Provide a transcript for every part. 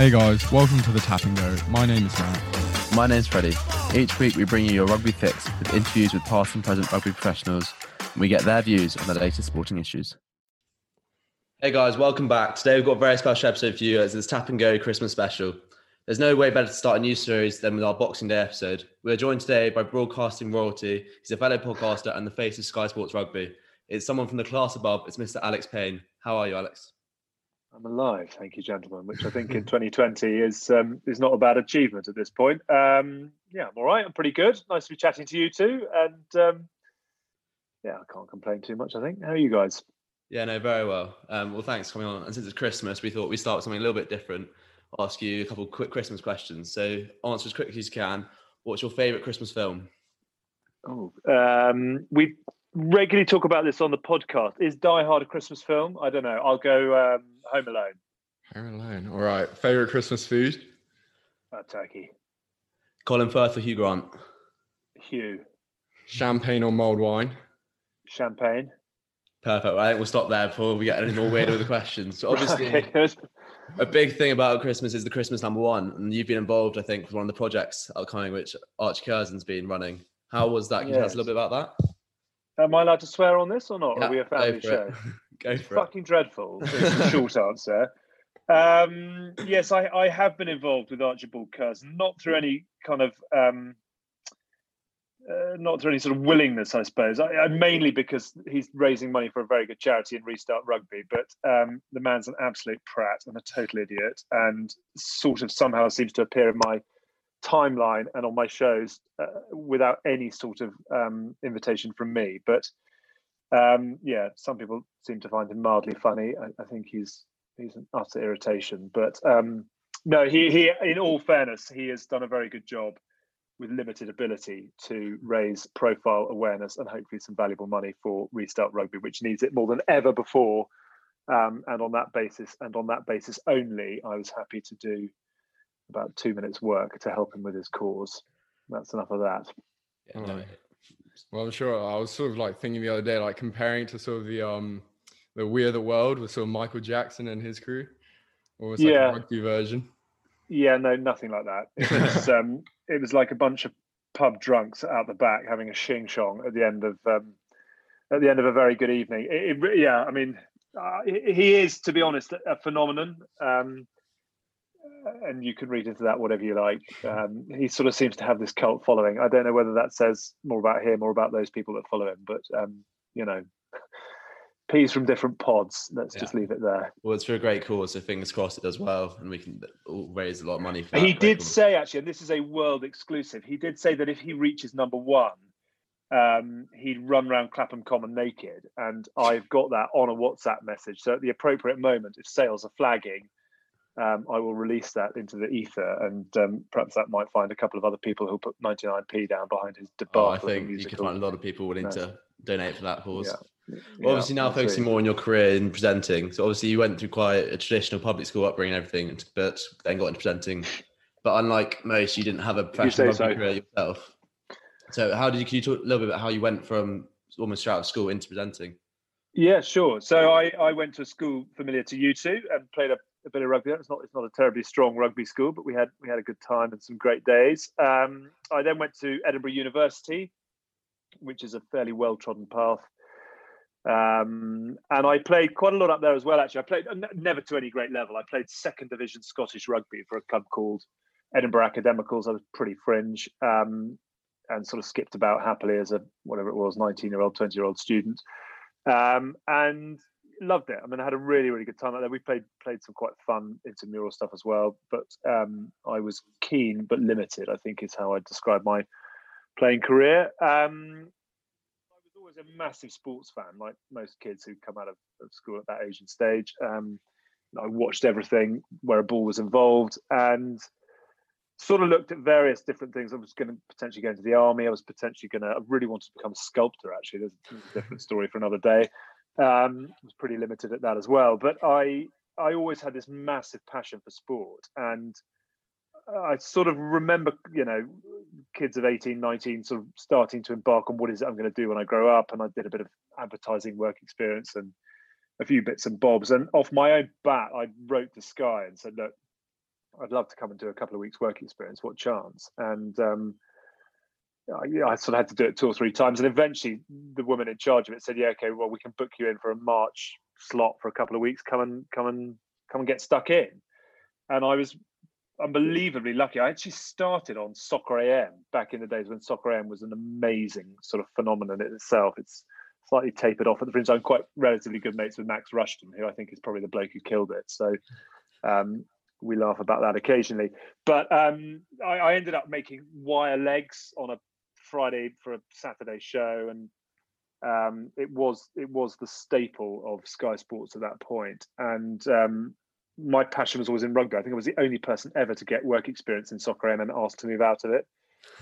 Hey guys, welcome to the Tap and Go. My name is Matt. My name's Freddie. Each week we bring you your rugby fix with interviews with past and present rugby professionals, and we get their views on the latest sporting issues. Hey guys, welcome back. Today we've got a very special episode for you as this Tap and Go Christmas special. There's no way better to start a new series than with our Boxing Day episode. We are joined today by broadcasting royalty. He's a fellow podcaster and the face of Sky Sports Rugby. It's someone from the class above. It's Mr. Alex Payne. How are you, Alex? I'm alive, thank you, gentlemen. Which I think in 2020 is um, is not a bad achievement at this point. Um, yeah, I'm all right. I'm pretty good. Nice to be chatting to you too, and um, yeah, I can't complain too much. I think. How are you guys? Yeah, no, very well. Um, well, thanks for coming on. And since it's Christmas, we thought we'd start with something a little bit different. I'll ask you a couple of quick Christmas questions. So answer as quickly as you can. What's your favourite Christmas film? Oh, um, we regularly talk about this on the podcast. Is Die Hard a Christmas film? I don't know. I'll go um, Home Alone. Home Alone. All right. Favorite Christmas food? Uh, turkey. Colin Firth or Hugh Grant? Hugh. Champagne or mulled wine? Champagne. Perfect. I think we'll stop there before we get any more weird with the questions. So obviously, Okay, a big thing about Christmas is the Christmas number one, and you've been involved, I think, with one of the projects upcoming, which Archie Curzon's been running. How was that? Can you tell us a little bit about that? Am I allowed to swear on this or not? Yeah, are we a family show? it. Go for it. fucking dreadful. Is the short answer. Um, yes, I, I have been involved with Archibald Curzon, not through any kind of um, uh, not through any sort of willingness, I suppose. I, I, mainly because he's raising money for a very good charity in Restart Rugby. But um, the man's an absolute prat and a total idiot, and sort of somehow seems to appear in my timeline and on my shows uh, without any sort of um, invitation from me. But um, yeah, some people seem to find him mildly funny. I, I think he's he's an utter irritation. But um, no, he he. In all fairness, he has done a very good job with limited ability to raise profile awareness and hopefully some valuable money for Restart Rugby, which needs it more than ever before. Um, and on that basis, and on that basis only, I was happy to do about two minutes work to help him with his cause. That's enough of that. Yeah, no, Well, I'm sure I was sort of like thinking the other day, like comparing to sort of the um the We Are the World with sort of Michael Jackson and his crew, or it's like Yeah. a rugby version. Yeah, no, nothing like that. It was um, it was like a bunch of pub drunks out the back having a shing shong at the end of um, at the end of a very good evening. It, it, yeah, I mean, uh, he he is, to be honest, a phenomenon. Um, and you can read into that whatever you like. Um, he sort of seems to have this cult following. I don't know whether that says more about him or about those people that follow him, but um, you know, peas from different pods. Let's just leave it there. Well, it's for a great cause, so fingers crossed it does well, and we can all raise a lot of money for that. He did cause. say actually, and this is a world exclusive. He did say that if he reaches number one, um, he'd run around Clapham Common naked, and I've got that on a WhatsApp message. So at the appropriate moment, if sales are flagging, um, I will release that into the ether, and um, perhaps that might find a couple of other people who'll put 99p down behind his Oh, debacle. I think you could find a lot of people willing No. to donate for that cause. Yeah, Well, obviously now focusing more on your career in presenting. So obviously you went through quite a traditional public school upbringing and everything, but then got into presenting. But unlike most, you didn't have a professional so. career yourself. So how did you, can you talk a little bit about how you went from almost straight out of school into presenting? Yeah, sure. So I, I went to a school familiar to you two and played a, a bit of rugby. It's not it's not a terribly strong rugby school, but we had we had a good time and some great days. Um, I then went to Edinburgh University, which is a fairly well trodden path. Um, and I played quite a lot up there as well. Actually, I played never to any great level. I played second division Scottish rugby for a club called Edinburgh Academicals. I was pretty fringe um, and sort of skipped about happily as a whatever it was, nineteen year old, twenty year old student um, and loved it. I mean, I had a really, really good time out there. We played played some quite fun intramural stuff as well, but um, I was keen but limited. I think is how I describe my playing career. Um, I was always a massive sports fan, like most kids who come out of, of school at that age and stage. Um, I watched everything where a ball was involved, and sort of looked at various different things. I was going to potentially go into the army. I was potentially going to. I really wanted to become a sculptor. Actually, there's a different story for another day. Um, I was pretty limited at that as well. But I I always had this massive passion for sport, and I sort of remember, you know, kids of 18, 19 sort of starting to embark on what is it I'm going to do when I grow up. And I did a bit of advertising work experience and a few bits and bobs. And off my own bat, I wrote to Sky and said, look, I'd love to come and do a couple of weeks work experience. What chance? And um, I, I sort of had to do it two or three times, and eventually the woman in charge of it said, "Yeah, okay, well, we can book you in for a March slot for a couple of weeks. Come and come and come and get stuck in." And I was unbelievably lucky. I actually started on Soccer AM back in the days when Soccer AM was an amazing sort of phenomenon in itself. It's slightly tapered off at the fringe. I'm quite relatively good mates with Max Rushden, who I think is probably the bloke who killed it. So um, we laugh about that occasionally. But um, I, I, ended up making wire legs on a Friday for a Saturday show, and um, it was it was the staple of Sky Sports at that point. And um, my passion was always in rugby. I think I was the only person ever to get work experience in soccer and then asked to move out of it.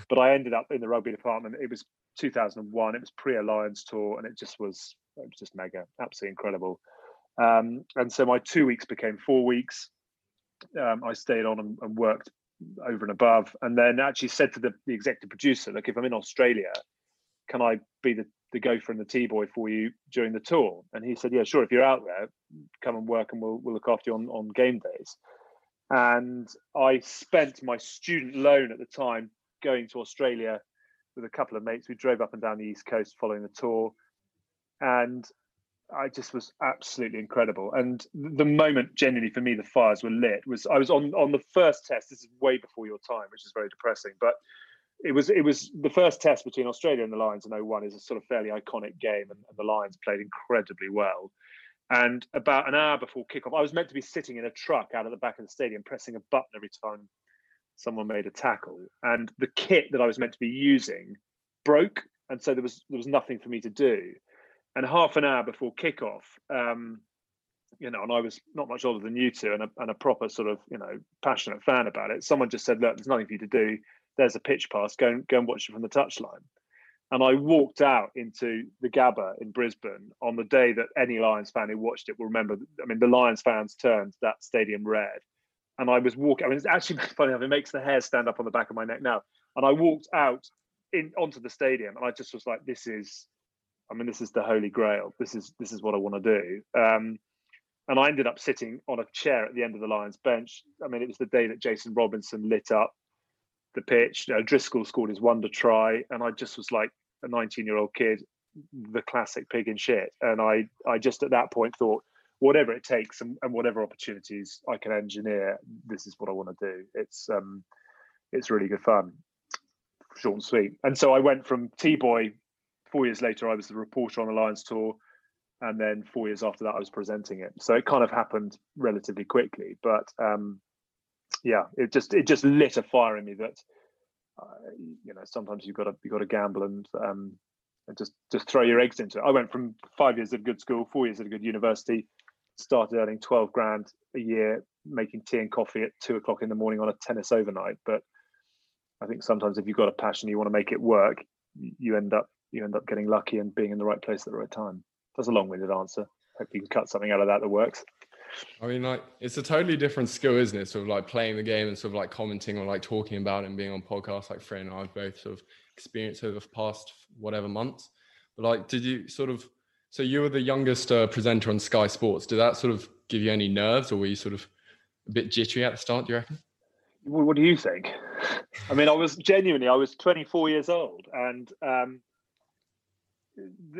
But I ended up in the rugby department. It was 2001. It was pre-alliance tour, and it just was it was just mega, absolutely incredible. Um, and so my two weeks became four weeks um, I stayed on and, and, worked over and above, and then actually said to the, the executive producer, "Look, if I'm in Australia, can I be the the gopher and the T boy for you during the tour?" And he said, "Yeah, sure. If you're out there, come and work, and we'll we'll look after you on on game days." And I spent my student loan at the time going to Australia with a couple of mates. We drove up and down the east coast following the tour, and I just was absolutely incredible. And the moment, genuinely for me, the fires were lit was I was on on the first test. This is way before your time, which is very depressing. But it was it was the first test between Australia and the Lions in 01 is a sort of fairly iconic game, and, and the Lions played incredibly well. And about an hour before kickoff, I was meant to be sitting in a truck out at the back of the stadium, pressing a button every time someone made a tackle. And the kit that I was meant to be using broke, and so there was there was nothing for me to do and half an hour before kickoff, um, you know, and I was not much older than you two, and a, and a proper sort of you know passionate fan about it. Someone just said, "Look, there's nothing for you to do. There's a pitch pass. Go and go and watch it from the touchline." And I walked out into the Gabba in Brisbane on the day that any Lions fan who watched it will remember. I mean, the Lions fans turned that stadium red, and I was walking. I mean, it's actually funny enough; it makes the hair stand up on the back of my neck now. And I walked out in onto the stadium, and I just was like, "This is I mean, this is the holy grail. This is this is what I want to do. Um, and I ended up sitting on a chair at the end of the Lions bench. I mean, it was the day that Jason Robinson lit up the pitch. You know, Driscoll scored his wonder try, and I just was like a 19 year old kid, the classic pig in shit. And I I just at that point thought, whatever it takes and, and whatever opportunities I can engineer, this is what I want to do. It's um, it's really good fun, short and sweet. And so I went from T boy four years later, I was the reporter on the Lions tour, and then four years after that, I was presenting it. So it kind of happened relatively quickly. But um, yeah, it just it just lit a fire in me that uh, you know sometimes you've got to you got to gamble and um, and just just throw your eggs into it. I went from five years at a good school, four years at a good university, started earning twelve grand a year, making tea and coffee at two o'clock in the morning on a tennis overnight. But I think sometimes if you've got a passion, you want to make it work, you end up you end up getting lucky and being in the right place at the right time. That's a long-winded answer. Hope you can cut something out of that that works. I mean, like it's a totally different skill, isn't it? Sort of like playing the game and sort of like commenting or like talking about it and being on podcasts like Fred and I've both sort of experienced over the past whatever months. But like, did you sort of? So you were the youngest uh, presenter on Sky Sports. Did that sort of give you any nerves, or were you sort of a bit jittery at the start? Do you reckon? What do you think? I mean, I was genuinely, I was 24 years old, and um,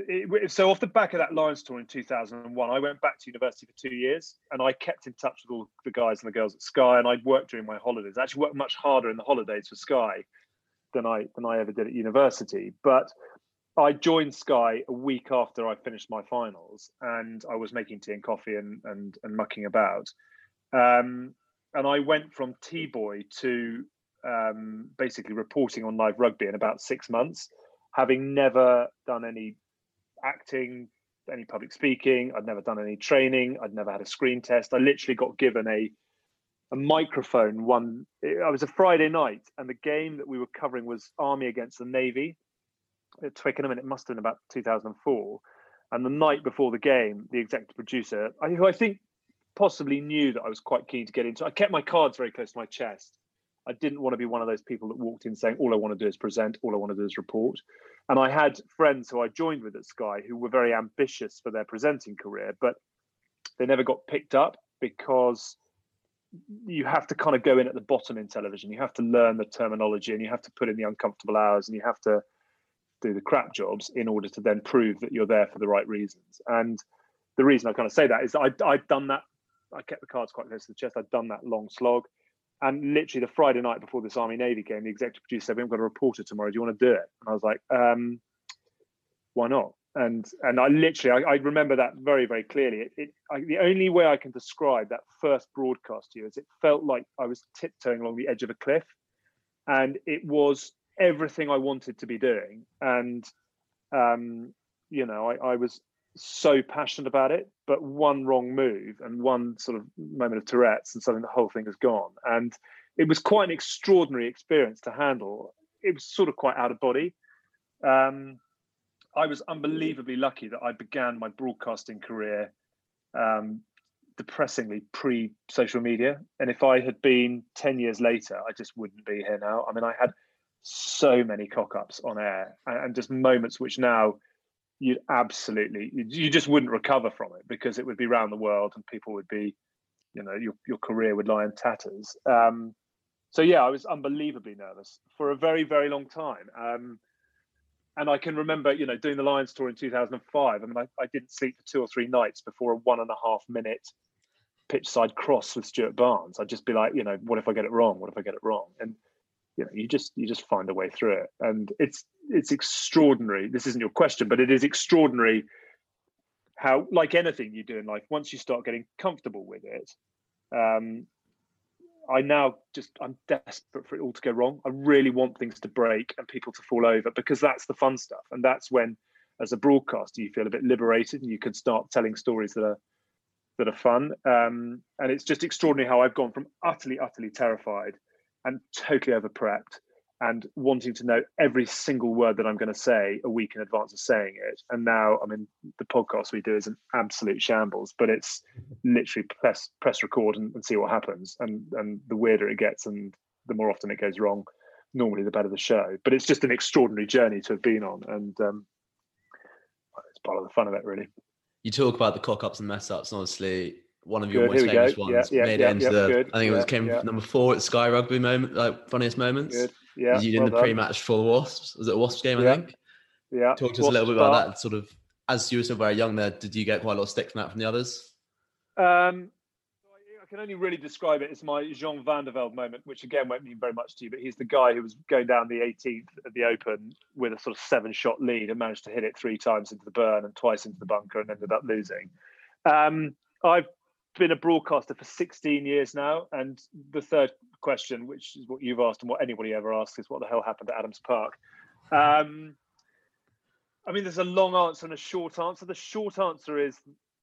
it, so off the back of that Lions tour in 2001, I went back to university for two years, and I kept in touch with all the guys and the girls at Sky, and I worked during my holidays. I actually worked much harder in the holidays for Sky than I than I ever did at university. But I joined Sky a week after I finished my finals, and I was making tea and coffee and and, and mucking about. Um, and I went from T boy to um, basically reporting on live rugby in about six months having never done any acting, any public speaking, I'd never done any training, I'd never had a screen test. I literally got given a a microphone one I was a Friday night and the game that we were covering was Army against the Navy at Twickenham and it must have been about 2004 and the night before the game the executive producer who I think possibly knew that I was quite keen to get into I kept my cards very close to my chest I didn't want to be one of those people that walked in saying, all I want to do is present, all I want to do is report. And I had friends who I joined with at Sky who were very ambitious for their presenting career, but they never got picked up because you have to kind of go in at the bottom in television. You have to learn the terminology and you have to put in the uncomfortable hours and you have to do the crap jobs in order to then prove that you're there for the right reasons. And the reason I kind of say that is that I, I've done that. I kept the cards quite close to the chest. I've done that long slog. And literally the Friday night before this Army Navy game, the executive producer said, "We've got a reporter tomorrow. Do you want to do it?" And I was like, um, "Why not?" And and I literally I, I remember that very very clearly. It, it I, the only way I can describe that first broadcast to you is it felt like I was tiptoeing along the edge of a cliff, and it was everything I wanted to be doing. And um, you know, I, I was so passionate about it, but one wrong move and one sort of moment of Tourette's and suddenly the whole thing has gone. And it was quite an extraordinary experience to handle. It was sort of quite out of body. Um, I was unbelievably lucky that I began my broadcasting career um, depressingly pre social media. And if I had been 10 years later, I just wouldn't be here now. I mean, I had so many cock ups on air and, and just moments which now you'd absolutely you just wouldn't recover from it because it would be around the world and people would be you know your, your career would lie in tatters. Um, so yeah i was unbelievably nervous for a very very long time. Um, and i can remember you know doing the lions tour in 2005 and I, I didn't sleep for two or three nights before a one and a half minute pitch side cross with stuart barnes. I'd just be like you know what if i get it wrong? What if i get it wrong? And you know you just you just find a way through it. And it's it's extraordinary. This isn't your question but it is extraordinary how like anything you do in life once you start getting comfortable with it um i now just i'm desperate for it all to go wrong. I really want things to break and people to fall over because that's the fun stuff. And that's when as a broadcaster you feel a bit liberated and you can start telling stories that are that are fun. Um, and it's just extraordinary how i've gone from utterly utterly terrified and totally over prepped and wanting to know every single word that I'm going to say a week in advance of saying it. And now, I mean, the podcast we do is an absolute shambles, but it's literally press press record and, and see what happens. And and the weirder it gets, and the more often it goes wrong, normally the better the show. But it's just an extraordinary journey to have been on, and um, it's part of the fun of it, really. You talk about the cock ups and mess ups, and obviously one of your good, most famous ones yeah, yeah, made yeah, it into the. Good. I think it was came number four at Sky Rugby moment, like funniest moments. Good. Yeah, you did well the pre-match for the Wasps. Was it a Wasps game? I think. Yeah. Talk to us a little bit about that. Sort of as you were still very young there, did you get quite a lot of stick from that from the others? Um, I can only really describe it as my Jean van der Velde moment, which again won't mean very much to you, but he's the guy who was going down the 18th at the Open with a sort of seven shot lead and managed to hit it three times into the burn and twice into the bunker and ended up losing. Um, I've been a broadcaster for 16 years now. And the third question, which is what you've asked and what anybody ever asks, is what the hell happened at Adams Park? Um, I mean, there's a long answer and a short answer. The short answer is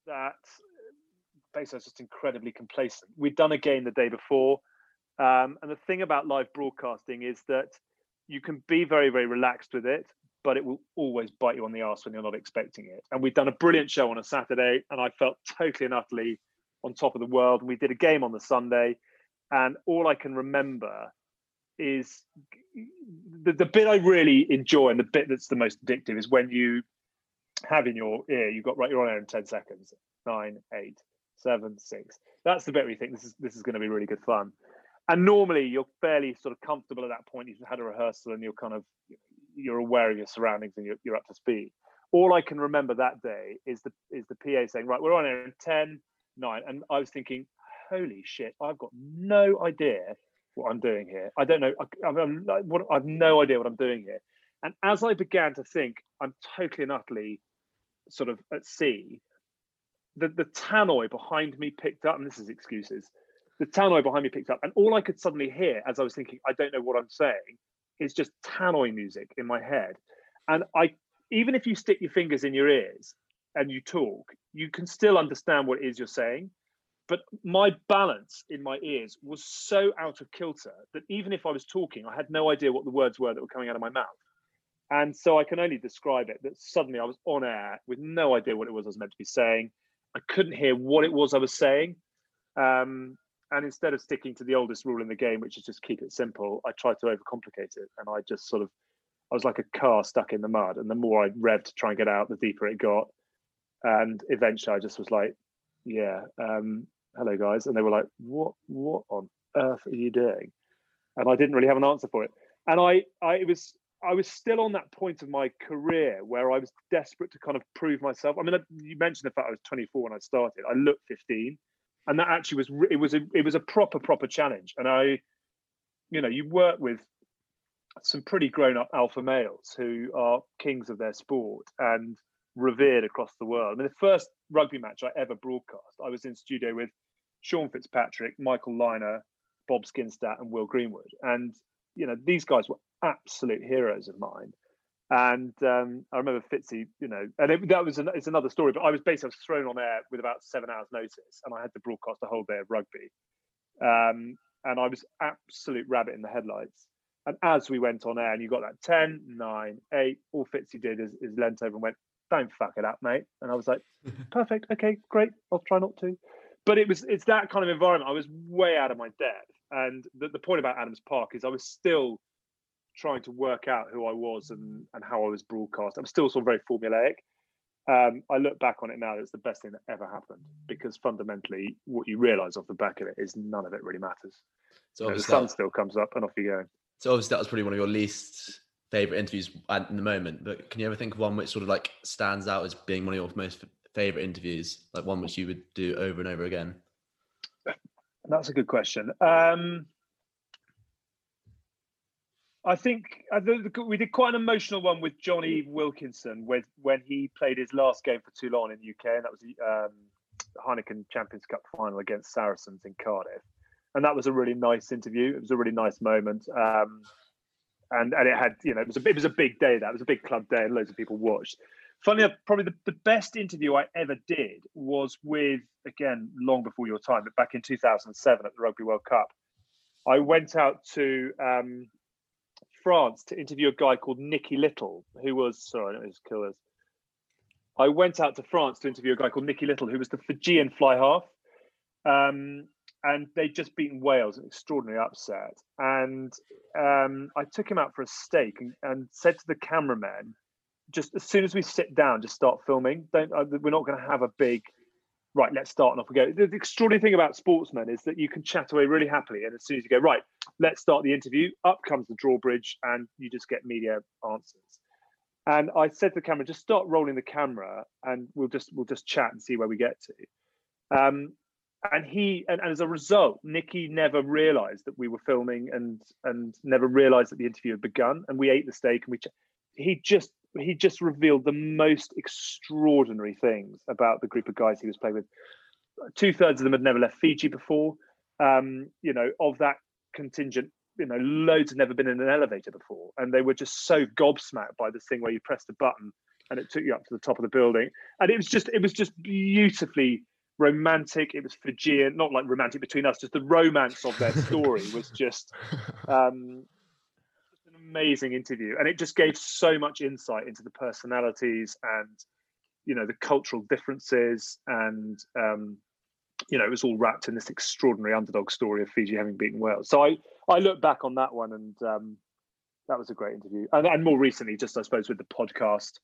that Bezos is just incredibly complacent. We'd done a game the day before. Um, and the thing about live broadcasting is that you can be very, very relaxed with it, but it will always bite you on the ass when you're not expecting it. And we'd done a brilliant show on a Saturday, and I felt totally and utterly on top of the world. And we did a game on the Sunday, and all I can remember is the, the bit I really enjoy and the bit that's the most addictive is when you have in your ear, you've got right, you're on air in 10 seconds, nine, eight, seven, six. That's the bit where you think this is this is going to be really good fun. And normally you're fairly sort of comfortable at that point. You've had a rehearsal and you're kind of you're aware of your surroundings and you're, you're up to speed. All I can remember that day is the is the PA saying, right, we're on air in 10, 9. And I was thinking, holy shit, I've got no idea what I'm doing here. I don't know. I, I'm, what, I've no idea what I'm doing here. And as I began to think, I'm totally and utterly sort of at sea, the, the tannoy behind me picked up, and this is excuses, the tannoy behind me picked up, and all I could suddenly hear as I was thinking, I don't know what I'm saying, is just tannoy music in my head. And I, even if you stick your fingers in your ears and you talk, you can still understand what it is you're saying. But my balance in my ears was so out of kilter that even if I was talking, I had no idea what the words were that were coming out of my mouth. And so I can only describe it that suddenly I was on air with no idea what it was I was meant to be saying. I couldn't hear what it was I was saying. Um, and instead of sticking to the oldest rule in the game, which is just keep it simple, I tried to overcomplicate it. And I just sort of, I was like a car stuck in the mud. And the more I revved to try and get out, the deeper it got. And eventually I just was like, yeah, um, hello guys. And they were like, what, what on earth are you doing? And I didn't really have an answer for it. And I, I, was, I was still on that point of my career where I was desperate to kind of prove myself. I mean, you mentioned the fact I was 24 when I started. I looked 15, and that actually was it was a it was a proper proper challenge. And I, you know, you work with some pretty grown up alpha males who are kings of their sport and revered across the world. I mean, the first rugby match I ever broadcast, I was in studio with Sean Fitzpatrick, Michael Lynagh, Bob Skinstad, and Will Greenwood, and you know these guys were absolute heroes of mine. And um, I remember Fitzy, you know, and it, that was an, it's another story. But I was basically I was thrown on air with about seven hours' notice, and I had to broadcast a whole day of rugby. Um, and I was absolute rabbit in the headlights. And as we went on air, and you got that 10, 9, 8, all Fitzy did is, is leant over and went, Don't fuck it up, mate. And I was like, Perfect, okay, great, I'll try not to. But it was it's that kind of environment. I was way out of my depth. And the, the point about Adams Park is I was still trying to work out who I was and, and how I was broadcast. I'm still sort of very formulaic. Um, I look back on it now, it's the best thing that ever happened because fundamentally, what you realize off the back of it is none of it really matters. So the sun still comes up and off you go. So obviously, that was probably one of your least favorite interviews at the moment. But can you ever think of one which sort of like stands out as being one of your most favorite interviews, like one which you would do over and over again? That's a good question. Um, I think uh, we did quite an emotional one with Jonny Wilkinson with when he played his last game for Toulon in the UK, and that was the um, Heineken Champions Cup final against Saracens in Cardiff, and that was a really nice interview. It was a really nice moment, um, and and it had you know it was a it was a big day. That it was a big club day, and loads of people watched. Funny enough, probably the, the best interview I ever did was with again long before your time, but back in 2007 at the Rugby World Cup. I went out to um, France to interview a guy called Nicky Little, who was sorry, I don't just kill this. I went out to France to interview a guy called Nicky Little, who was the Fijian fly half. Um, and they'd just beaten Wales, an extraordinary upset. And um, I took him out for a steak and, and, said to the cameraman, just as soon as we sit down, just start filming. Don't uh, we're not going to have a big right, let's start and off we go. The, the extraordinary thing about sportsmen is that you can chat away really happily. And as soon as you go, right, let's start the interview, up comes the drawbridge and you just get media answers. And I said to the camera, just start rolling the camera and we'll just we'll just chat and see where we get to. Um, and he and, and, as a result, Nicky never realized that we were filming and and never realized that the interview had begun. And we ate the steak and we ch- he just he just revealed the most extraordinary things about the group of guys he was playing with. Two thirds of them had never left Fiji before. Um, you know, of that contingent, you know, loads had never been in an elevator before, and they were just so gobsmacked by this thing where you pressed a button and it took you up to the top of the building, and it was just it was just beautifully romantic. It was Fijian, not like romantic between us, just the romance of their story was just um, an amazing interview, and it just gave so much insight into the personalities and you know the cultural differences, and um, you know it was all wrapped in this extraordinary underdog story of Fiji having beaten Wales. So I I look back on that one, and um, that was a great interview. And, and more recently, just I suppose with the podcast,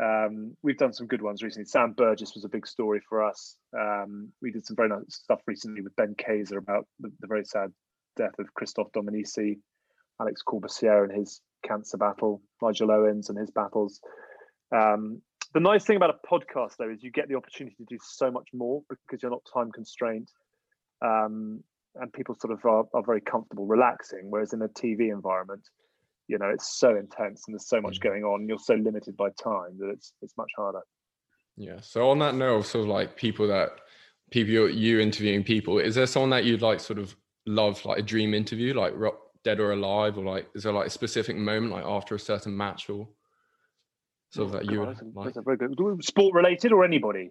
um, we've done some good ones recently. Sam Burgess was a big story for us. Um, we did some very nice stuff recently with Ben Kayser about the, the very sad death of Christophe Dominici, Alex Corbisiero and his cancer battle, Nigel Owens and his battles. Um, the nice thing about a podcast, though, is you get the opportunity to do so much more because you're not time constrained. Um, and people sort of are, are very comfortable relaxing. Whereas in a TV environment, you know it's so intense and there's so much mm. going on you're so limited by time that it's it's much harder. Yeah so on that note of sort of like people that people you interviewing people is there someone that you'd like sort of love like a dream interview like dead or alive or like is there like a specific moment like after a certain match or sort of oh, that you would like? very good sport related or anybody?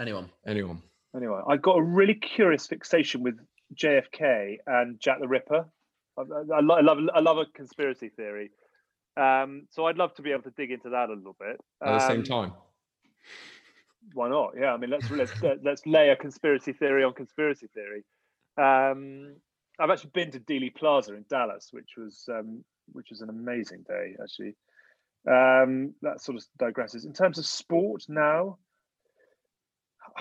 Anyone. Anyone. Anyway i've got a really curious fixation with jfk and jack the ripper I, I, I, love I love a conspiracy theory. Um, so I'd love to be able to dig into that a little bit at the same um, time. Why not? Yeah, I mean, let's let's let's lay a conspiracy theory on conspiracy theory. Um, I've actually been to Dealey Plaza in Dallas, which was um, which was an amazing day actually. Um, that sort of digresses. In terms of sport now,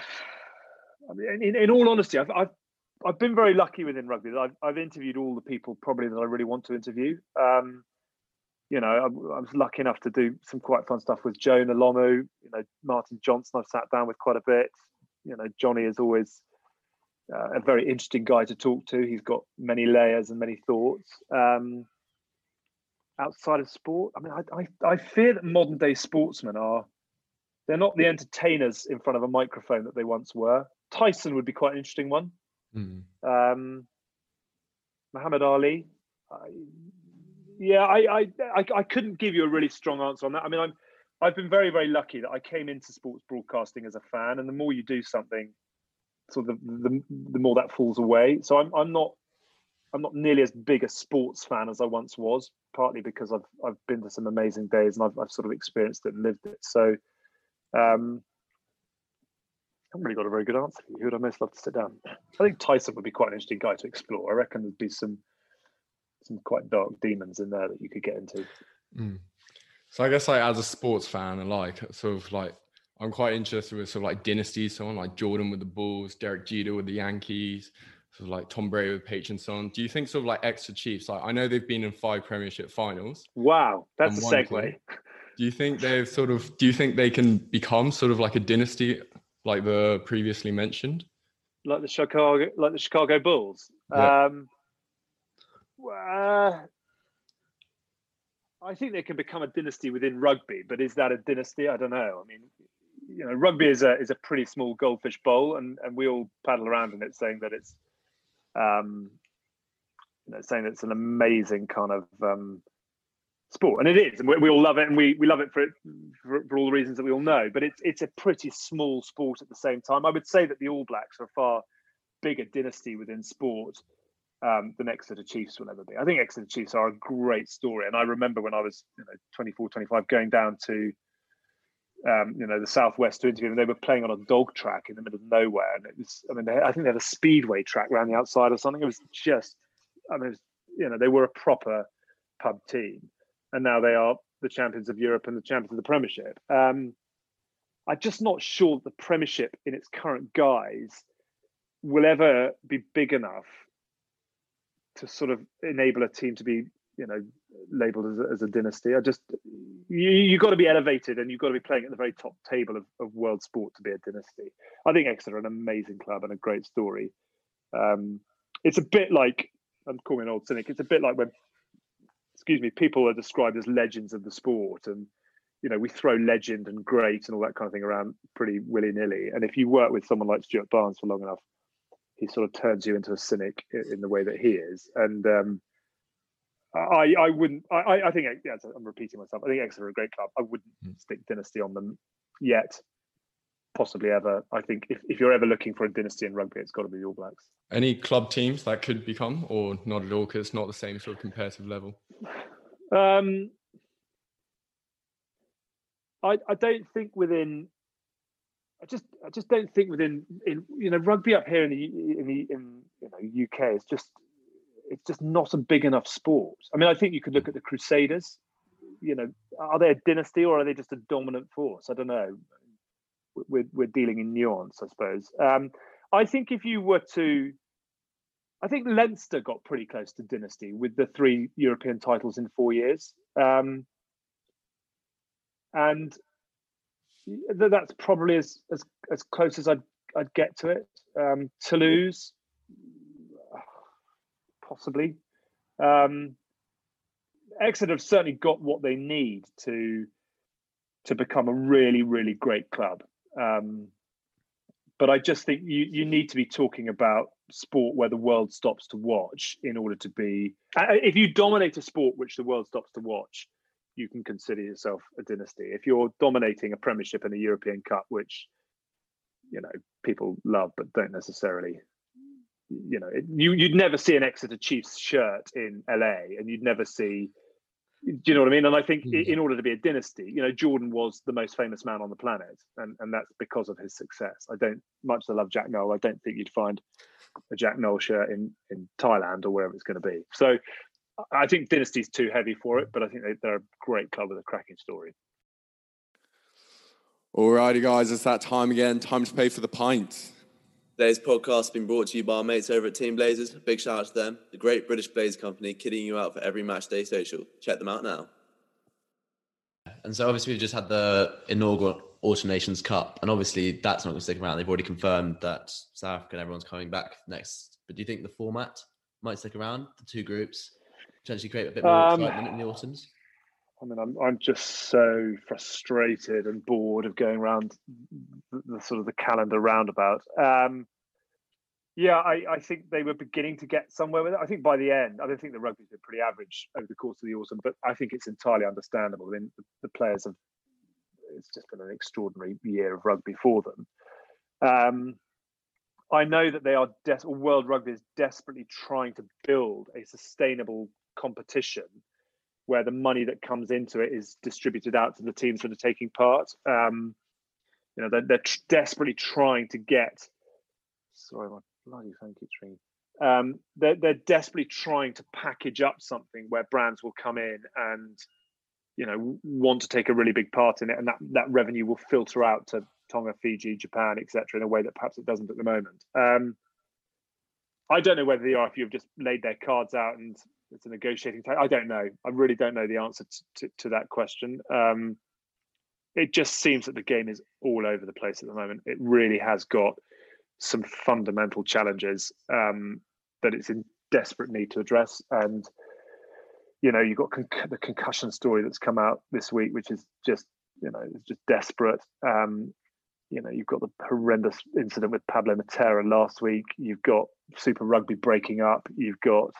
I mean, in, in all honesty, I've, I've I've been very lucky within rugby. I've, I've interviewed all the people probably that I really want to interview. Um, you know, I, was lucky enough to do some quite fun stuff with Jonah Lomu. You know, Martin Johnson. I've sat down with quite a bit. You know, Jonny is always uh, a very interesting guy to talk to. He's got many layers and many thoughts. Um, outside of sport, I mean, I, I, I fear that modern day sportsmen are they're not the entertainers in front of a microphone that they once were. Tyson would be quite an interesting one. Mm. Um, Muhammad Ali. I, yeah, I, I, I I couldn't give you a really strong answer on that. I mean, I'm I've been very very lucky that I came into sports broadcasting as a fan, and the more you do something, sort of the, the, the more that falls away. So I'm I'm not I'm not nearly as big a sports fan as I once was, partly because I've I've been to some amazing days and I've I've sort of experienced it and lived it. So um, haven't really got a very good answer. Who would I most love to sit down? I think Tyson would be quite an interesting guy to explore. I reckon there'd be some some quite dark demons in there that you could get into. Mm. So I guess like as a sports fan and like sort of like I'm quite interested with sort of like dynasties, someone like Jordan with the Bulls, Derek Jeter with the Yankees, sort of like Tom Brady with Patriots on. Do you think sort of like Exeter Chiefs? Like I know they've been in five Premiership finals. Wow, that's a segue. Do you think they've sort of? Do you think they can become sort of like a dynasty like the previously mentioned? Like the Chicago, like the Chicago Bulls. Yeah. Um, uh, I think they can become a dynasty within rugby, but is that a dynasty? I don't know. I mean, you know, rugby is a is a pretty small goldfish bowl, and and we all paddle around in it, saying that it's, um, you know, saying that it's an amazing kind of um, sport, and it is, and we, we all love it, and we, we love it for, it for, for all the reasons that we all know. But it's it's a pretty small sport at the same time. I would say that the All Blacks are a far bigger dynasty within sport um, than Exeter Chiefs will ever be. I think Exeter Chiefs are a great story, and I remember when I was you know 24, 25, going down to um, you know the southwest to interview them. They were playing on a dog track in the middle of nowhere, and it was. I mean, they, I think they had a speedway track around the outside or something. It was just. I mean, was, you know, they were a proper pub team and now they are the champions of Europe and the champions of the Premiership. Um, I'm just not sure the Premiership in its current guise will ever be big enough to sort of enable a team to be, you know, labelled as a, as a dynasty. I just you you got to be elevated and you've got to be playing at the very top table of, of world sport to be a dynasty. I think Exeter are an amazing club and a great story. Um, it's a bit like I'm calling an old cynic. It's a bit like when excuse me, people are described as legends of the sport, and you know we throw legend and great and all that kind of thing around pretty willy nilly. And if you work with someone like Stuart Barnes for long enough, he sort of turns you into a cynic in the way that he is. And um, I, I wouldn't. I, I think. Yeah, I'm repeating myself. I think Exeter are a great club. I wouldn't mm. stick dynasty on them yet possibly ever. I think if, if you're ever looking for a dynasty in rugby, it's got to be the All Blacks. Any club teams that could become, or not at all, because it's not the same sort of competitive level. Um, I, I don't think within. I just I just don't think within in you know rugby up here in the in the in you know UK is just it's just not a big enough sport. I mean, I think you could look at the Crusaders. You know, are they a dynasty or are they just a dominant force? I don't know. We're we're dealing in nuance, I suppose. Um, I think if you were to, I think Leinster got pretty close to dynasty with the three European titles in four years. Um, and that's probably as as as close as I'd I'd get to it. Um, Toulouse, possibly. Um, Exeter have certainly got what they need to to become a really really great club. Um, but I just think you you need to be talking about sport where the world stops to watch in order to be. If you dominate a sport which the world stops to watch, you can consider yourself a dynasty. If you're dominating a Premiership and a European Cup, which you know people love but don't necessarily, you know, it, you you'd never see an Exeter Chiefs shirt in LA, and you'd never see. Do you know what I mean? And I think mm. in order to be a dynasty, you know, Jordan was the most famous man on the planet, and, and that's because of his success. I don't much as I love Jack Nowell, I don't think you'd find a Jack Nowell shirt in in Thailand or wherever it's going to be. So I think Dynasty's too heavy for it, but I think they, are a great club with a cracking story. Alrighty, guys, it's that time again. Time to pay for the pint. Today's podcast has been brought to you by our mates over at Team Blazers. Big shout out to them, the great British Blazer company, kidding you out for every match day social. Check them out now. And so, obviously, we've just had the inaugural Autumn Nations Cup, and obviously, that's not going to stick around. They've already confirmed that South Africa and everyone's coming back next. But do you think the format might stick around? The two groups? potentially create a bit more um, excitement in the autumns? I mean, I'm I'm just so frustrated and bored of going around the, the sort of the calendar roundabout. Um, yeah, I, I think they were beginning to get somewhere with it. I think by the end, I don't think the rugby's been pretty average over the course of the autumn, but I think it's entirely understandable. I mean, the, the players have it's just been an extraordinary year of rugby for them. Um, I know that they are des- World Rugby is desperately trying to build a sustainable competition where the money that comes into it is distributed out to the teams that are taking part. Um, you know, they're, they're tr- desperately trying to get. Sorry, my bloody phone keeps ringing. Um, they're, they're desperately trying to package up something where brands will come in and, you know, want to take a really big part in it, and that that revenue will filter out to Tonga, Fiji, Japan, etc., in a way that perhaps it doesn't at the moment. Um, I don't know whether the RFU have just laid their cards out and it's a negotiating. I don't know. I really don't know the answer to, to, to that question. Um, it just seems that the game is all over the place at the moment. It really has got some fundamental challenges um, that it's in desperate need to address. And you know, you've got con- the concussion story that's come out this week, which is just you know, it's just desperate. Um, you know, you've got the horrendous incident with Pablo Matera last week. You've got Super Rugby breaking up. You've got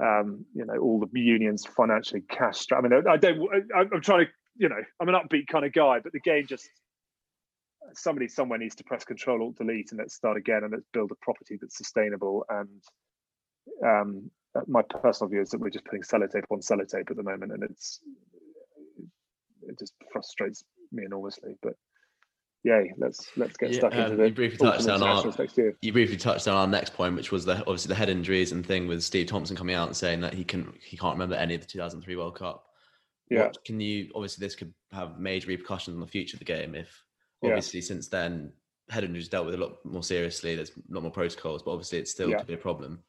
um, you know, all the unions financially cash strapped. I mean, I don't. I'm trying to, you know, I'm an upbeat kind of guy, but the game just somebody somewhere needs to press Control Alt Delete and let's start again and let's build a property that's sustainable. And um, my personal view is that we're just putting sellotape on sellotape at the moment, and it's it just frustrates me enormously. But yay, let's let's get stuck yeah, into um, the. You briefly touched on our you briefly touched on our next point, which was the obviously the head injuries and thing with Steve Thompson coming out and saying that he can he can't remember any of the 2003 World Cup. Yeah. What can you obviously this could have major repercussions on the future of the game if obviously yeah. since then head injuries dealt with a lot more seriously. There's a lot more protocols, but obviously it's still yeah. could be a problem.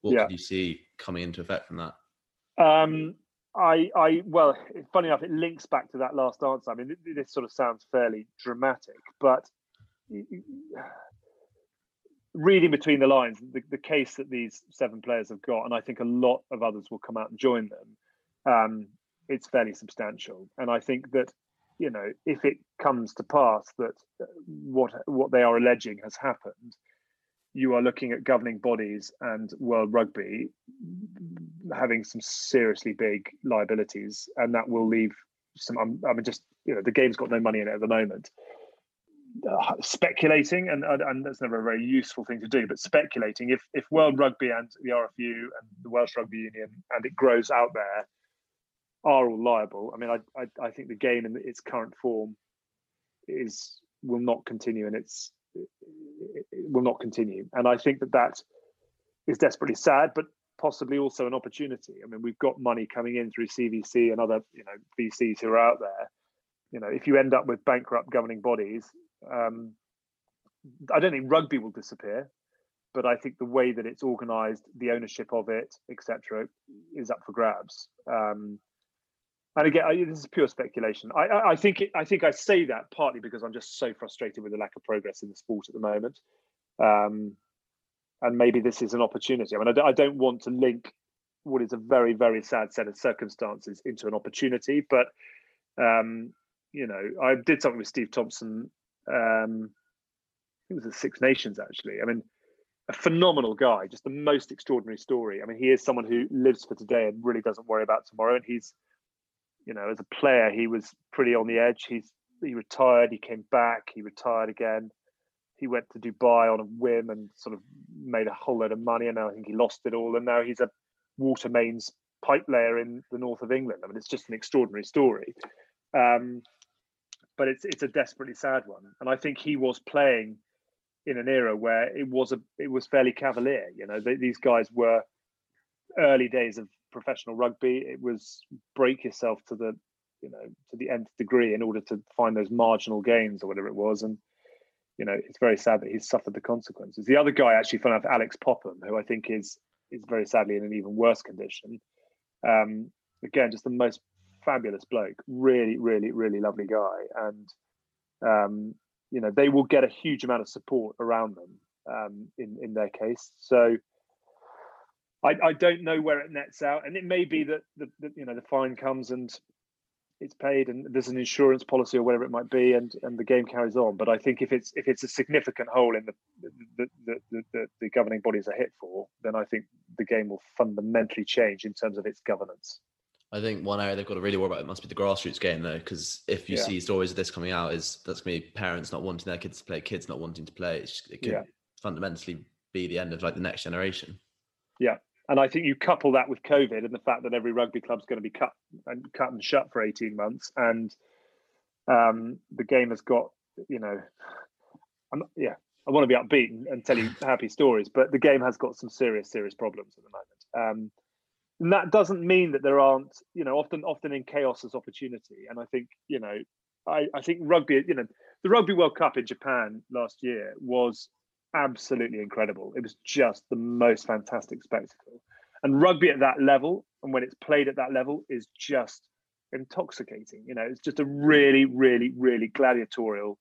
What yeah. could you see coming into effect from that? Um, I, I, well, funny enough, it links back to that last answer. I mean, this sort of sounds fairly dramatic, but reading between the lines, the, the case that these seven players have got, and I think a lot of others will come out and join them, um, it's fairly substantial. And I think that, you know, if it comes to pass that uh, what what they are alleging has happened, you are looking at governing bodies and World Rugby having some seriously big liabilities, and that will leave some. I mean, just you know, the game's got no money in it at the moment. Uh, speculating, and and that's never a very useful thing to do. But speculating, if if World Rugby and the RFU and the Welsh Rugby Union and it grows out there, are all liable. I mean, I I, I think the game in its current form is will not continue, and it's it, it will not continue. And I think that that is desperately sad, but possibly also an opportunity. I mean, we've got money coming in through CVC and other you know VCs who are out there. You know, if you end up with bankrupt governing bodies, um, I don't think rugby will disappear, but I think the way that it's organised, the ownership of it, etc., is up for grabs. Um, and again, I, this is pure speculation. I, I, I think it, I think I say that partly because I'm just so frustrated with the lack of progress in the sport at the moment, um, and maybe this is an opportunity. I mean, I don't, I don't want to link what is a very very sad set of circumstances into an opportunity, but um, you know, I did something with Steve Thompson. Um, it was the Six Nations actually. I mean, a phenomenal guy, just the most extraordinary story. I mean, he is someone who lives for today and really doesn't worry about tomorrow. And he's, you know, as a player, he was pretty on the edge. He's he retired, he came back, he retired again. He went to Dubai on a whim and sort of made a whole load of money, and now I think he lost it all. And now he's a water mains pipe layer in the north of England. I mean, it's just an extraordinary story. Um, but it's it's a desperately sad one. And I think he was playing in an era where it was a it was fairly cavalier. You know, they, these guys were early days of professional rugby. It was break yourself to the you know to the nth degree in order to find those marginal gains or whatever it was. And you know, it's very sad that he's suffered the consequences. The other guy, actually, fun enough, Alix Popham, who I think is is very sadly in an even worse condition. Um, again, just the most fabulous bloke, really, really, really lovely guy, and um, you know they will get a huge amount of support around them um, in in their case. So I, I don't know where it nets out, and it may be that the, the you know the fine comes and it's paid and there's an insurance policy or whatever it might be and and the game carries on but i think if it's if it's a significant hole in the the the, the, the, the governing bodies are hit for then i think the game will fundamentally change in terms of its governance I think one area they've got to really worry about it must be the grassroots game, though, because if you yeah. see stories of this coming out, is that's going to be parents not wanting their kids to play, kids not wanting to play. it could yeah. fundamentally be the end of like the next generation. Yeah, and I think you couple that with COVID and the fact that every rugby club's going to be cut and cut and shut for eighteen months, and um, the game has got you know, I'm, yeah, I want to be upbeat and, and tell you happy stories, but the game has got some serious, serious problems at the moment. Um, and that doesn't mean that there aren't you know often often in chaos as opportunity and i think you know i i think rugby you know the rugby world cup in japan last year was absolutely incredible. It was just the most fantastic spectacle. And rugby at that level and when it's played at that level is just intoxicating. You know it's just a really really really gladiatorial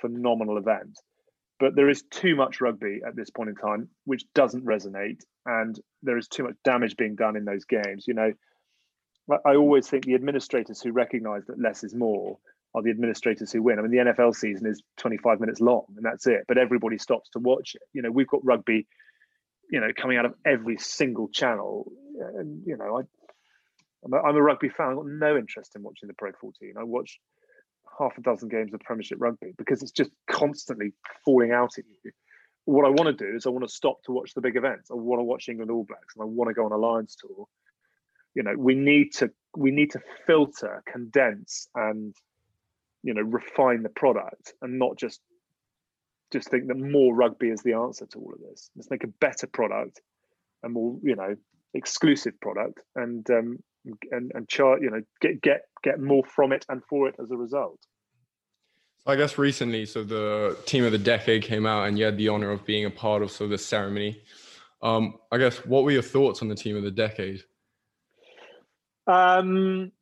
phenomenal event. But there is too much rugby at this point in time, which doesn't resonate, and there is too much damage being done in those games. You know, I always think the administrators who recognise that less is more are the administrators who win. I mean, the NFL season is 25 minutes long, and that's it. But everybody stops to watch it. You know, we've got rugby, you know, coming out of every single channel, and you know, I. I'm a, I'm a rugby fan. I've got no interest in watching the Pro 14. I watch half a dozen games of Premiership rugby because it's just constantly falling out at you. What I want to do is I want to stop to watch the big events. I want to watch England All Blacks and I want to go on a Lions tour. You know, we need to we need to filter, condense, and you know, refine the product and not just just think that more rugby is the answer to all of this. Let's make a better product, a more you know exclusive product, and um, and and chart you know get get get more from it and for it as a result. So i guess recently so the team of the decade came out and you had the honor of being a part of so the ceremony. Um i guess what were your thoughts on the team of the decade? Um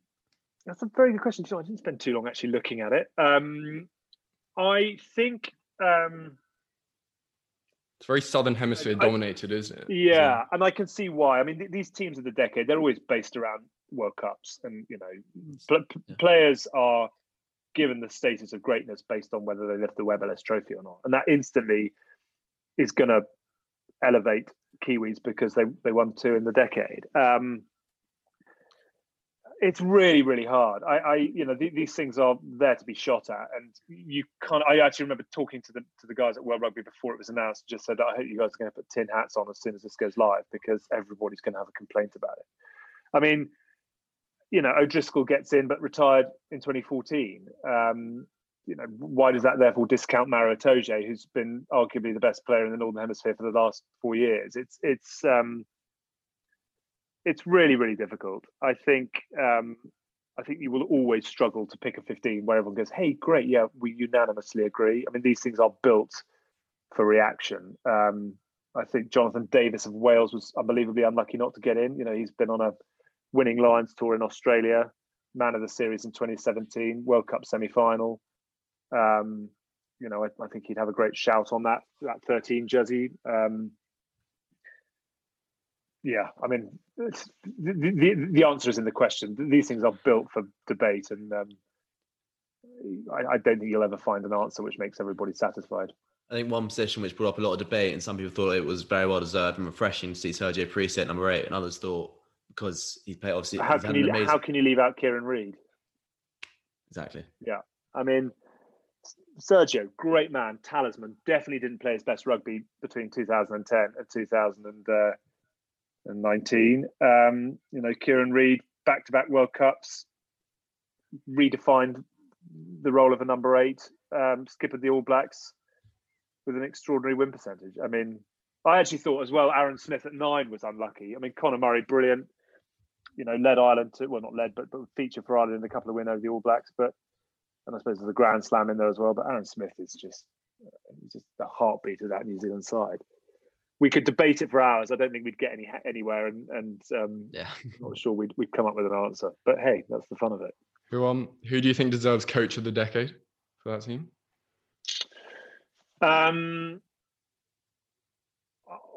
that's a very good question i didn't spend too long actually looking at it um i think um it's very southern hemisphere dominated, isn't it? Yeah, so. and I can see why. I mean, th- these teams of the decade, they're always based around World Cups, and you know, yeah. players are given the status of greatness based on whether they lift the Webb Ellis Trophy or not, and that instantly is going to elevate Kiwis because they they won two in the decade. Um, it's really really hard i i you know th- these things are there to be shot at and you can't i actually remember talking to the to the guys at world rugby before it was announced just said i hope you guys are going to put tin hats on as soon as this goes live because everybody's going to have a complaint about it i mean you know, O'Driscoll gets in but retired in 2014. Um, you know, why does that therefore discount Maro Itoje, who's been arguably the best player in the Northern Hemisphere for the last four years? It's it's um, it's really really difficult. I think um, I think you will always struggle to pick a 15 where everyone goes, "Hey, great, yeah, we unanimously agree." I mean, these things are built for reaction. Um, I think Jonathan Davies of Wales was unbelievably unlucky not to get in. You know, he's been on a winning Lions tour in Australia, man of the series in 2017, World Cup semi-final. Um, you know, I, I, think he'd have a great shout on that that 13 jersey. Um, yeah, I mean, the, the, the answer is in the question. These things are built for debate, and um, I, I don't think you'll ever find an answer which makes everybody satisfied. I think one position which brought up a lot of debate, and some people thought it was very well deserved and refreshing to see Sergio Parisse at number eight, and others thought because he played obviously. How can you amazing... how can you leave out Kieran Read? Exactly. Yeah, I mean, Sergio, great man, talisman. Definitely didn't play his best rugby between 2010 and 2019. Um, you know, Kieran Read, back-to-back World Cups, redefined the role of a number eight. Um, skippered the All Blacks with an extraordinary win percentage. I mean, I actually thought as well Aaron Smith at nine was unlucky. I mean, Conor Murray, brilliant. You know, led Ireland to well, not led, but but featured for Ireland in a couple of wins over the All Blacks. But and I suppose there's a Grand Slam in there as well. But Aaron Smith is just just the heartbeat of that New Zealand side. We could debate it for hours. I don't think we'd get any anywhere, and and um, yeah, I'm not sure we'd we'd come up with an answer. But hey, that's the fun of it. Who um who do you think deserves Coach of the Decade for that team? Um,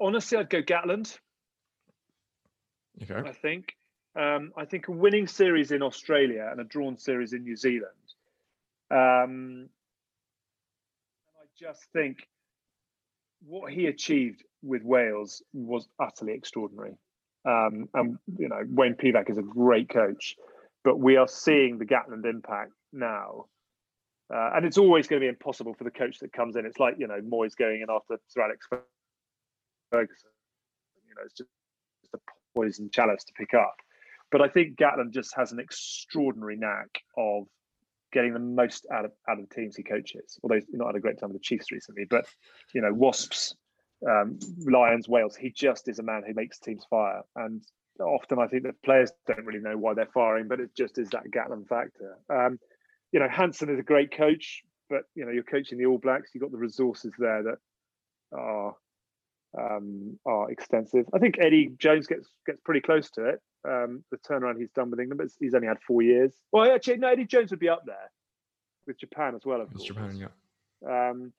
honestly, I'd go Gatland. Okay. I think. Um, I think a winning series in Australia and a drawn series in New Zealand. Um, and I just think what he achieved with Wales was utterly extraordinary. Um, and you know, Wayne Pivac is a great coach, but we are seeing the Gatland impact now uh, and it's always going to be impossible for the coach that comes in. It's like you know Moyes going in after Sir Alex Ferguson. You know, it's just, a poison chalice to pick up. But I think Gatland just has an extraordinary knack of getting the most out of out of the teams he coaches. Although he's not had a great time with the Chiefs recently, but you know, Wasps, um, Lions, Wales. He just is a man who makes teams fire. And often I think that players don't really know why they're firing, but it just is that Gatland factor. Um, you know, Hansen is a great coach, but you know, you're coaching the All Blacks. You've got the resources there that are um, are extensive. I think Eddie Jones gets gets pretty close to it. Um, the turnaround he's done with England, but he's only had four years. Well, actually, no, Eddie Jones would be up there with Japan as well. Of course. Japan, yeah. Um,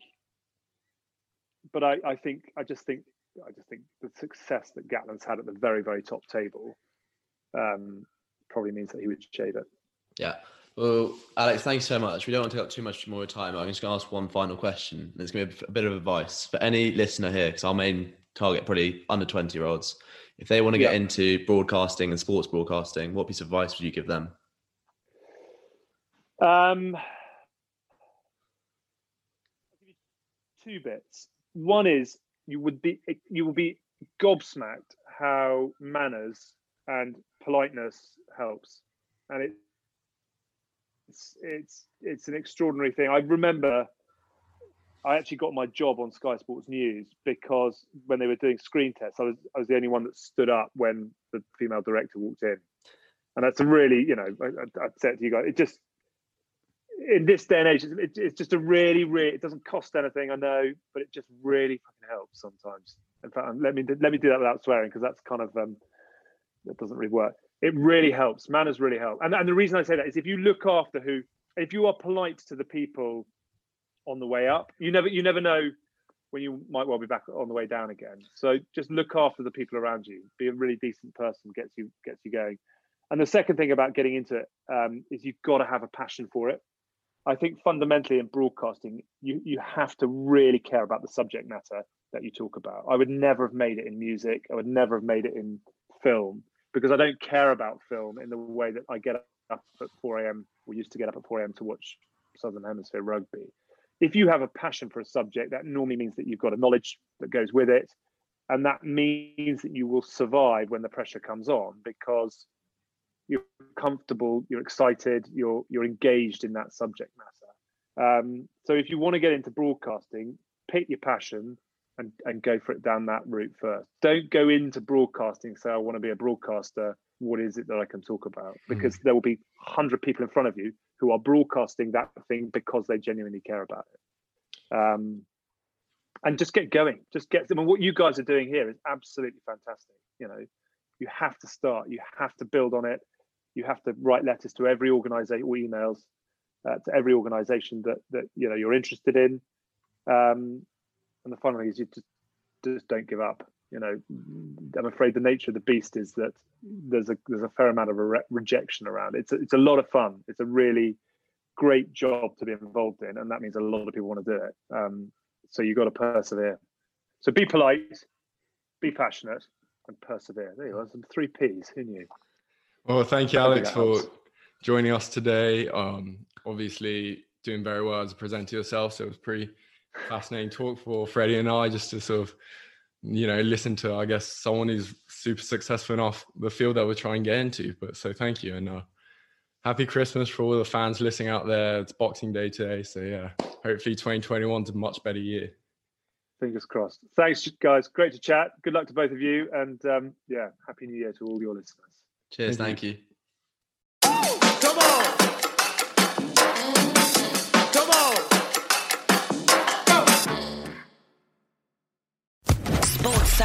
but I, I think I just think I just think the success that Gatland's had at the very very top table um, probably means that he would shave it. Yeah. Well, Alex, thanks so much. We don't want to take up too much more time. I'm just going to ask one final question. It's going to be a bit of advice for any listener here, because our main target probably under 20 year olds. If they want to get yeah. into broadcasting and sports broadcasting, what piece of advice would you give them? Um, two bits. One is you would be you will be gobsmacked how manners and politeness helps, and it it's it's it's an extraordinary thing. I remember I actually got my job on Sky Sports News because when they were doing screen tests, I was I was the only one that stood up when the female director walked in, and that's a really you know I, would say to you guys. It just in this day and age, it, it's just a really really it doesn't cost anything I know, but it just really fucking helps sometimes. In fact, let me let me do that without swearing because that's kind of um that doesn't really work it really helps. Manners really help. And, and the reason I say that is if you look after who, if you are polite to the people on the way up, you never you never know when you might well be back on the way down again. So just look after the people around you. Be a really decent person gets you gets you going. And the second thing about getting into it um, is you've got to have a passion for it. I think fundamentally in broadcasting, you you have to really care about the subject matter that you talk about. I would never have made it in music. I would never have made it in film because I don't care about film in the way that I get up at 4 a.m. We used to get up at 4 a.m. to watch Southern Hemisphere rugby. If you have a passion for a subject, that normally means that you've got a knowledge that goes with it. And that means that you will survive when the pressure comes on because you're comfortable, you're excited, you're you're engaged in that subject matter. Um, so if you want to get into broadcasting, pick your passion and, and go for it down that route first. Don't go into broadcasting say I want to be a broadcaster. What is it that I can talk about? Hmm. Because there will be hundred people in front of you who are broadcasting that thing because they genuinely care about it. Um, and just get going. Just get them. And what you guys are doing here is absolutely fantastic. You know, you have to start. You have to build on it. You have to write letters to every organization or emails uh, to every organization that that you know you're interested in. Um, and the final thing is you just just don't give up. You know, I'm afraid the nature of the beast is that there's a there's a fair amount of re- rejection around. It's a, it's a lot of fun. It's a really great job to be involved in, and that means a lot of people want to do it. Um, so you've got to persevere. So be polite, be passionate, and persevere. There you go. Some three P's. Who knew? Well, thank you, Alex, for joining us today. Um, obviously, doing very well as a presenter yourself. So it was pretty fascinating talk for Freddie and I just to sort of, you know, listen to, I guess, someone who's super successful enough the field that we're trying to get into. But so thank you. And uh, happy Christmas for all the fans listening out there. It's Boxing Day today. So yeah, hopefully 2021 is a much better year. Fingers crossed. Thanks, guys. Great to chat. Good luck to both of you. And um, yeah, happy new year to all your listeners. Cheers. Thank, thank you. you.